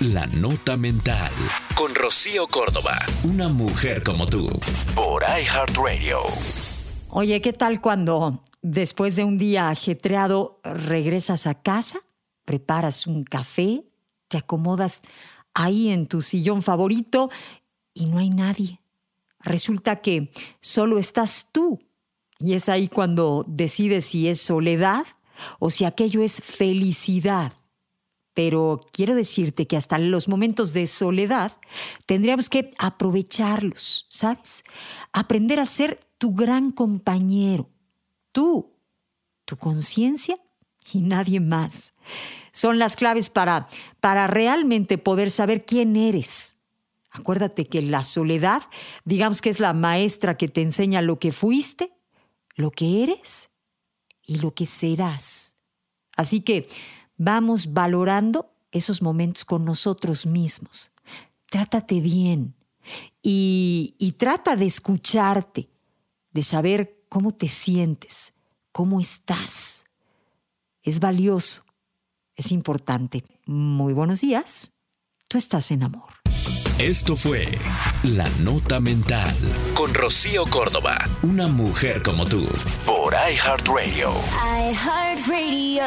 La Nota Mental. Con Rocío Córdoba. Una mujer como tú. Por iHeartRadio. Oye, ¿qué tal cuando después de un día ajetreado regresas a casa, preparas un café, te acomodas ahí en tu sillón favorito y no hay nadie? Resulta que solo estás tú. Y es ahí cuando decides si es soledad o si aquello es felicidad. Pero quiero decirte que hasta los momentos de soledad tendríamos que aprovecharlos, ¿sabes? Aprender a ser tu gran compañero. Tú, tu conciencia y nadie más. Son las claves para, para realmente poder saber quién eres. Acuérdate que la soledad, digamos que es la maestra que te enseña lo que fuiste, lo que eres y lo que serás. Así que vamos valorando esos momentos con nosotros mismos. Trátate bien y, y trata de escucharte, de saber cómo te sientes, cómo estás. Es valioso, es importante. Muy buenos días. Tú estás en amor. Esto fue La Nota Mental con Rocío Córdoba, una mujer como tú, por iHeartRadio. iHeartRadio.